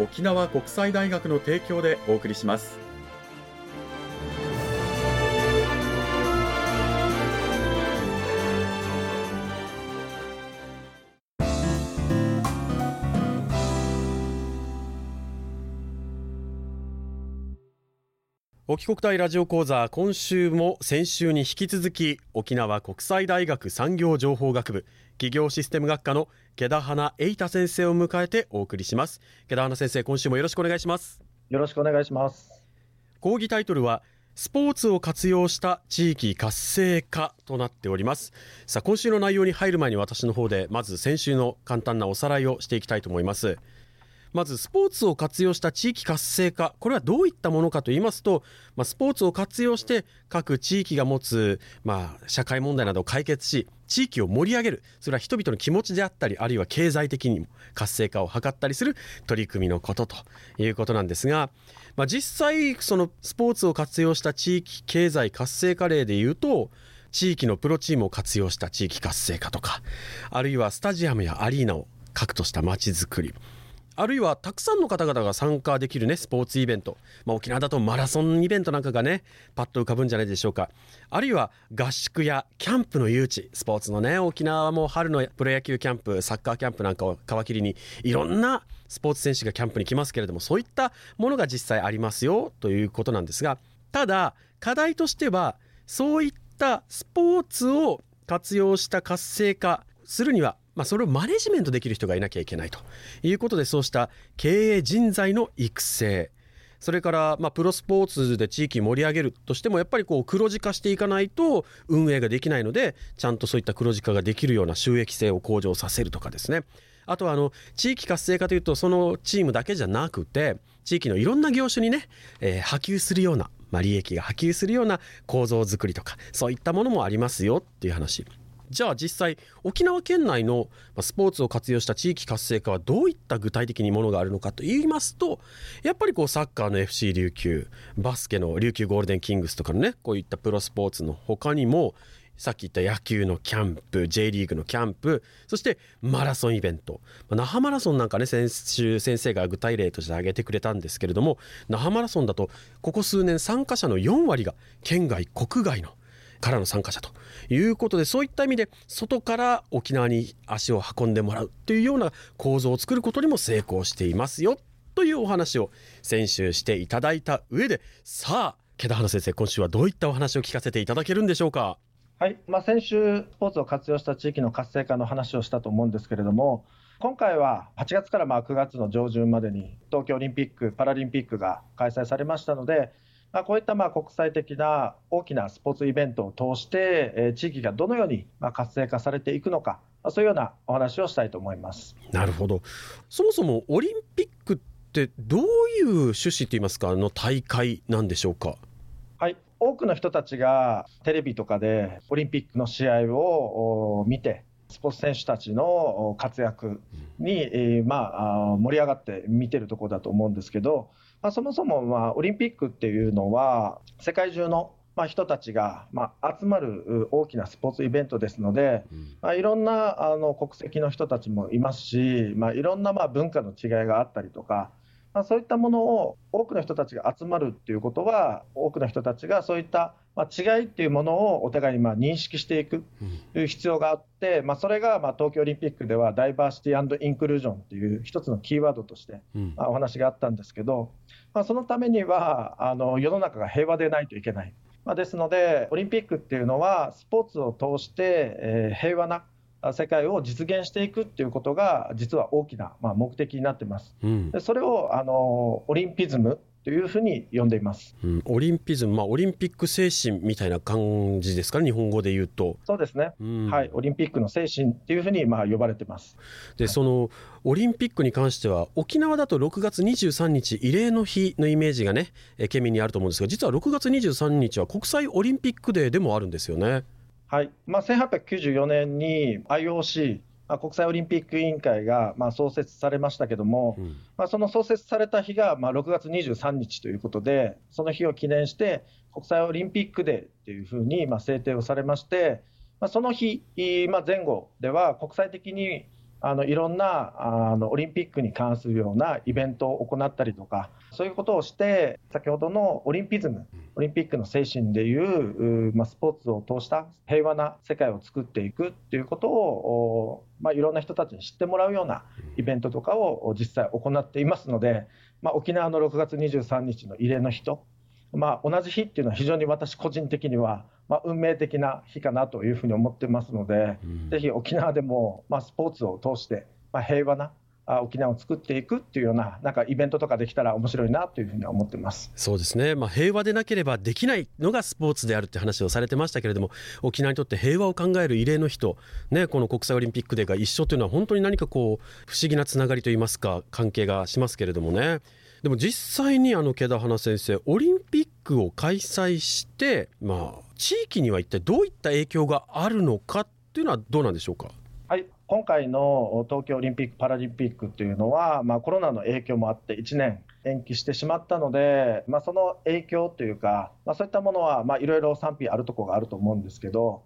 沖縄国際大学の提供でお送りします。沖国大ラジオ講座今週も先週に引き続き沖縄国際大学産業情報学部企業システム学科の毛田花栄太先生を迎えてお送りします。毛田花先生今週もよろしくお願いします。よろしくお願いします。講義タイトルはスポーツを活用した地域活性化となっております。さあ今週の内容に入る前に私の方でまず先週の簡単なおさらいをしていきたいと思いますまずスポーツを活用した地域活性化。これはどういったものかと言いますと、まあ、スポーツを活用して各地域が持つ、まあ、社会問題などを解決し地域を盛り上げる。それは人々の気持ちであったりあるいは経済的にも活性化を図ったりする取り組みのことということなんですが、まあ、実際そのスポーツを活用した地域経済活性化例でいうと地域のプロチームを活用した地域活性化とかあるいはスタジアムやアリーナを核とした街づくり。あるいはたくさんの方々が参加できるねスポーツイベント、まあ、沖縄だとマラソンイベントなんかがねパッと浮かぶんじゃないでしょうか。あるいは合宿やキャンプの誘致。スポーツのね沖縄も春のプロ野球キャンプサッカーキャンプなんかを皮切りにいろんなスポーツ選手がキャンプに来ますけれどもそういったものが実際ありますよということなんですがただ課題としてはそういったスポーツを活用した活性化するにはまあ、それをマネジメントできる人がいなきゃいけないと。いうことでそうした経営人材の育成。それから、まあ、プロスポーツで地域盛り上げるとしてもやっぱりこう黒字化していかないと運営ができないのでちゃんとそういった黒字化ができるような収益性を向上させるとかですね。あとはあの地域活性化というとそのチームだけじゃなくて地域のいろんな業種にね、え、波及するような、まあ、利益が波及するような構造づくりとかそういったものもありますよっていう話。じゃあ実際沖縄県内のスポーツを活用した地域活性化はどういった具体的にものがあるのかと言いますとやっぱりこうサッカーの FC 琉球バスケの琉球ゴールデンキングスとかのねこういったプロスポーツの他にもさっき言った野球のキャンプ J リーグのキャンプそしてマラソンイベント。那覇マラソンなんかね先週先生が具体例として挙げてくれたんですけれども那覇マラソンだとここ数年参加者の4割が県外国外のからの参加者ということでそういった意味で外から沖縄に足を運んでもらうというような構造を作ることにも成功していますよというお話を先週していただいた上でさあ毛田花先生今週はどういったお話を聞かせていただけるんでしょうか？はいまあ、先週、スポーツを活用した地域の活性化の話をしたと思うんですけれども、今回は8月からまあ9月の上旬までに東京オリンピック・パラリンピックが開催されましたので、こういったまあ国際的な大きなスポーツイベントを通して、えー、地域がどのようにまあ活性化されていくのか、まあ、そういうようなお話をしたいと思います。なるほど、そもそもオリンピックってどういう趣旨といいますか、の大会なんでしょうか？はい。多くの人たちがテレビとかでオリンピックの試合を見て、スポーツ選手たちの活躍に、えー、まあ、盛り上がって見てるところだと思うんですけど、まあ、そもそも、まあ、オリンピックっていうのは、世界中のまあ、人たちが、まあ、集まる大きなスポーツイベントですので、うん、まあ、いろんなあの国籍の人たちもいますし、まあ、いろんなまあ文化の違いがあったりとか、まあ、そういったものを多くの人たちが集まるっていうことは、多くの人たちがそういったまあ、違いっていうものをお互いにまあ認識していく必要があって、まあ、それがまあ東京オリンピックではダイバーシティインクルージョンっていう一つのキーワードとしてまあお話があったんですけど、まあ、そのためにはあの世の中が平和でないといけない。まあ、ですので、オリンピックっていうのは、スポーツを通して、えー、平和な世界を実現していくっていうことが、実は大きな、まあ、目的になってます。うん、でそれをあのオリンピズムというふうに呼んでいます、うん、オリンピズム、まあ、オリンピック精神みたいな感じですか、日本語で言うと。そうですね、うん、はい、オリンピックの精神っていうふうにまあ呼ばれてます。で、そのオリンピックに関しては、沖縄だと6月23日、慰霊の日のイメージがね、県民にあると思うんですが、実は6月23日は国際オリンピックデーでもあるんですよね。はい。まあ、1894年に IOC まあ、国際オリンピック委員会がまあ創設されましたけども、うん、まあ、その創設された日がまあ6月23日ということで、その日を記念して、国際オリンピックデーというふうにまあ制定をされまして、まあ、その日、まあ、前後では国際的にあのいろんなあのオリンピックに関するようなイベントを行ったりとか、そういうことをして、先ほどのオリンピズム、オリンピックの精神でいう、まあ、スポーツを通した平和な世界を作っていくっていうことを、まあ、いろんな人たちに知ってもらうようなイベントとかを実際行っていますので、まあ、沖縄の6月23日の慰霊の日と、まあ、同じ日っていうのは非常に私個人的にはまあ、運命的な日かなというふうに思ってますので、うん、ぜひ沖縄でも、まあ、スポーツを通して、まあ、平和な沖縄を作っていくっていうような、なんかイベントとかできたら面白いなというふうに思ってます。そうですね、まあ、平和でなければできないのがスポーツであるって話をされてましたけれども、沖縄にとって平和を考える慰霊の日と、ね、この国際オリンピックデーが一緒というのは、本当に何かこう、不思議なつながりといいますか、関係がしますけれどもね。でも実際にあの毛田花先生オリンピックを開催してまあ地域には一体どういった影響があるのかっていうのはどうなんでしょうか？はい今回の東京オリンピック・パラリンピックというのは、まあ、コロナの影響もあって1年延期してしまったので、まあ、その影響というか、まあ、そういったものはいろいろ賛否あるところがあると思うんですけど、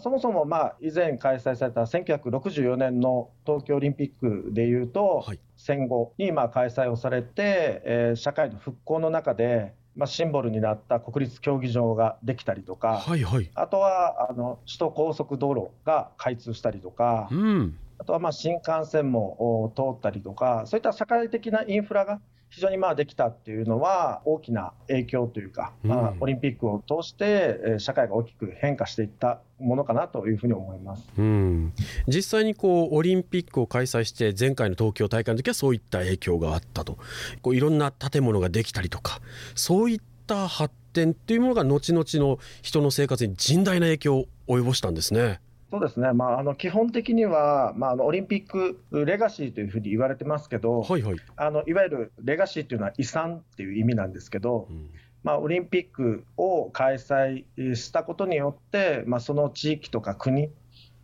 そもそもまあ以前開催された1964年の東京オリンピックでいうと、はい、戦後にまあ開催をされて、えー、社会の復興の中で、まあ、シンボルになった国立競技場ができたりとか、はいはい、あとはあの首都高速道路が開通したりとか、うん、あとはまあ新幹線も通ったりとか、そういった社会的なインフラが非常にまあできたっていうのは、大きな影響というか、まあ、オリンピックを通して、社会が大きく変化していったものかなというふうに思います、うん、実際にこうオリンピックを開催して、前回の東京大会の時はそういった影響があったと、こういろんな建物ができたりとか、そういった発展っていうものが、後々の人の生活に甚大な影響を及ぼしたんですね。そうですね、まあ、あの基本的には、まあ、あのオリンピックレガシーというふうに言われてますけど、はいはい、あのいわゆるレガシーというのは遺産っていう意味なんですけど、うん、まあ、オリンピックを開催したことによって、まあ、その地域とか国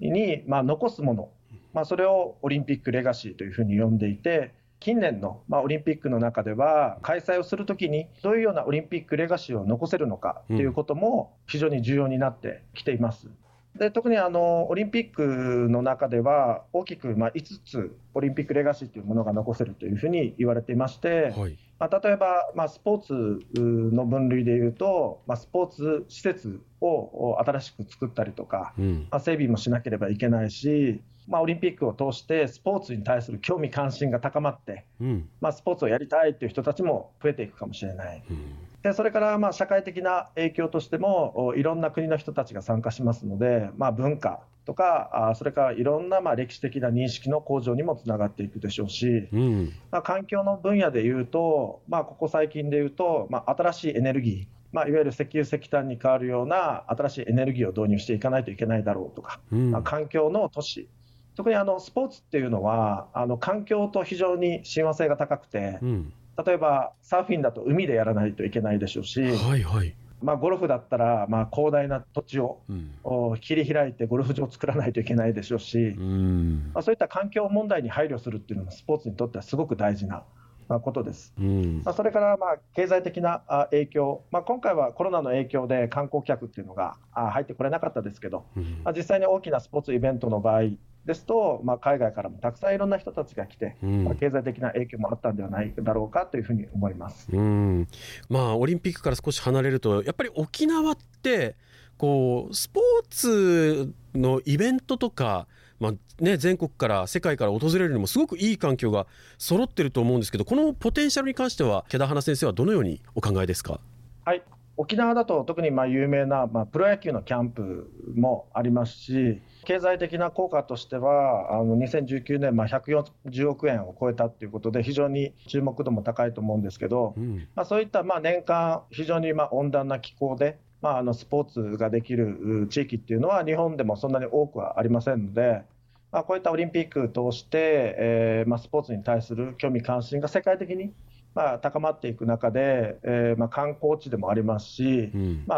に、まあ、残すもの、まあ、それをオリンピックレガシーというふうに呼んでいて、近年の、まあ、オリンピックの中では、開催をするときに、どういうようなオリンピックレガシーを残せるのかということも非常に重要になってきています。で特にあのオリンピックの中では、大きくまあ5つ、オリンピックレガシーというものが残せるというふうに言われていまして、はい、まあ、例えば、まあ、スポーツの分類でいうと、まあ、スポーツ施設を新しく作ったりとか、うん、まあ、整備もしなければいけないし、まあ、オリンピックを通してスポーツに対する興味関心が高まって、うん、まあ、スポーツをやりたいという人たちも増えていくかもしれない。うん。でそれからまあ社会的な影響としてもいろんな国の人たちが参加しますので、まあ、文化とかそれからいろんなまあ歴史的な認識の向上にもつながっていくでしょうし、うん、まあ、環境の分野でいうと、まあ、ここ最近でいうと、まあ、新しいエネルギーまあ、いわゆる石油石炭に変わるような新しいエネルギーを導入していかないといけないだろうとか、うん、まあ、環境の都市。特にあのスポーツっていうのはあの環境と非常に親和性が高くて、うん、例えばサーフィンだと海でやらないといけないでしょうし、はいはい。まあ、ゴルフだったら、まあ、広大な土地を、うん、切り開いてゴルフ場を作らないといけないでしょうし、うん。まあ、そういった環境問題に配慮するっていうのもスポーツにとってはすごく大事なことです。うん、まあ、それからまあ経済的な影響、まあ、今回はコロナの影響で観光客っていうのが入ってこれなかったですけど、うん、まあ、実際に大きなスポーツイベントの場合、ですと、まあ、海外からもたくさんいろんな人たちが来て、うん、まあ、経済的な影響もあったんではないだろうかというふうに思います、うん。まあ、オリンピックから少し離れると、やっぱり沖縄ってこう、スポーツのイベントとか、まあね、全国から世界から訪れるにもすごくいい環境が揃ってると思うんですけどこのポテンシャルに関しては毛田花先生はどのようにお考えですか？はい沖縄だと特にまあ有名な、まあ、プロ野球のキャンプもありますし、経済的な効果としては、あの2019年、まあ、140億円を超えたということで、非常に注目度も高いと思うんですけど、うん、まあ、そういったまあ年間、非常にまあ温暖な気候で、まあ、あのスポーツができる地域っていうのは、日本でもそんなに多くはありませんので、まあ、こういったオリンピックを通して、えーまあ、スポーツに対する興味関心が世界的にまあ、高まっていく中で、えーまあ、観光地でもありますし、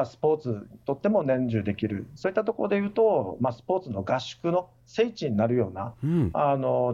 スポーツにとっても年中できる、そういったところでいうと、まあ、スポーツの合宿の聖地になるような、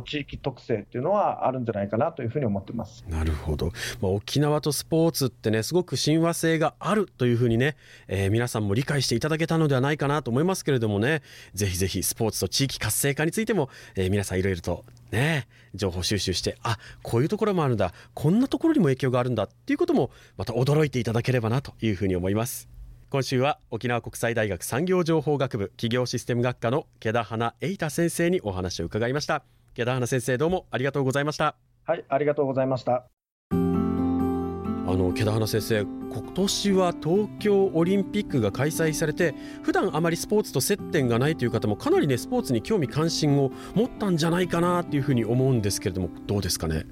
地域特性っていうのはあるんじゃないかなというふうに思ってます。なるほど、まあ、沖縄とスポーツってね、すごく親和性があるというふうにね、えー、皆さんも理解していただけたのではないかなと思いますけれどもね、ぜひぜひスポーツと地域活性化についても、えー、皆さんいろいろとね、情報収集して、あこういうところもあるんだ、こんなところにも影響があるんだっていうことも、また驚いていただければなというふうに思います。今週は沖縄国際大学産業情報学部企業システム学科の毛田花瑛太先生にお話を伺いました。毛田花先生どうもありがとうございました。はい、ありがとうございました。あの毛田花先生今年は東京オリンピックが開催されて普段あまりスポーツと接点がないという方もかなりねスポーツに興味関心を持ったんじゃないかなっていうふうに思うんですけれどもどうですかね？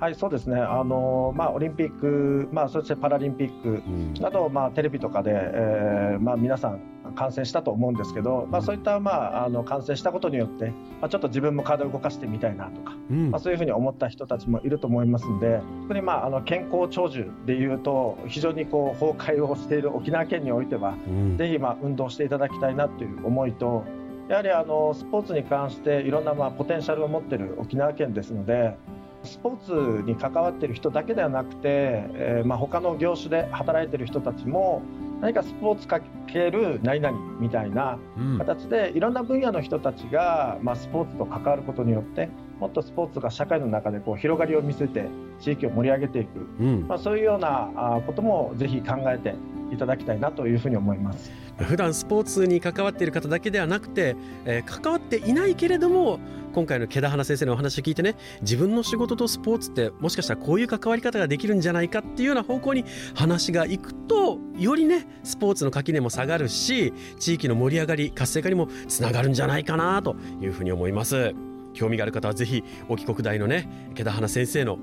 はいそうですねあの、まあ、オリンピック、まあ、そしてパラリンピックなど、うん、まあ、テレビとかで、えーまあ、皆さん感染したと思うんですけど、まあ、そういった、まあ、あの感染したことによって、まあ、ちょっと自分も体を動かしてみたいなとか、うん、まあ、そういうふうに思った人たちもいると思いますので特に、まあ、あの健康長寿でいうと非常にこう崩壊をしている沖縄県においては、うん、ぜひ、まあ、運動していただきたいなという思いとやはりあのスポーツに関していろんなまあポテンシャルを持っている沖縄県ですのでスポーツに関わっている人だけではなくて、えーまあ、他の業種で働いている人たちも何かスポーツかける何々みたいな形で、いろんな分野の人たちが、まあ、スポーツと関わることによってもっとスポーツが社会の中でこう広がりを見せて地域を盛り上げていく、うん、まあ、そういうようなこともぜひ考えていただきたいなというふうに思います。普段スポーツに関わっている方だけではなくて、えー、関わっていないけれども今回の毛田花先生のお話を聞いてね自分の仕事とスポーツってもしかしたらこういう関わり方ができるんじゃないかっていうような方向に話がいくとよりねスポーツの垣根も下がるし地域の盛り上がり活性化にもつながるんじゃないかなというふうに思います。興味がある方はぜひ沖国大のね毛田花先生の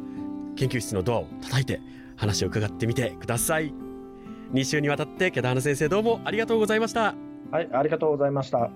研究室のドアを叩いて話を伺ってみてください。2週にわたって毛田花先生どうもありがとうございました。はいありがとうございました。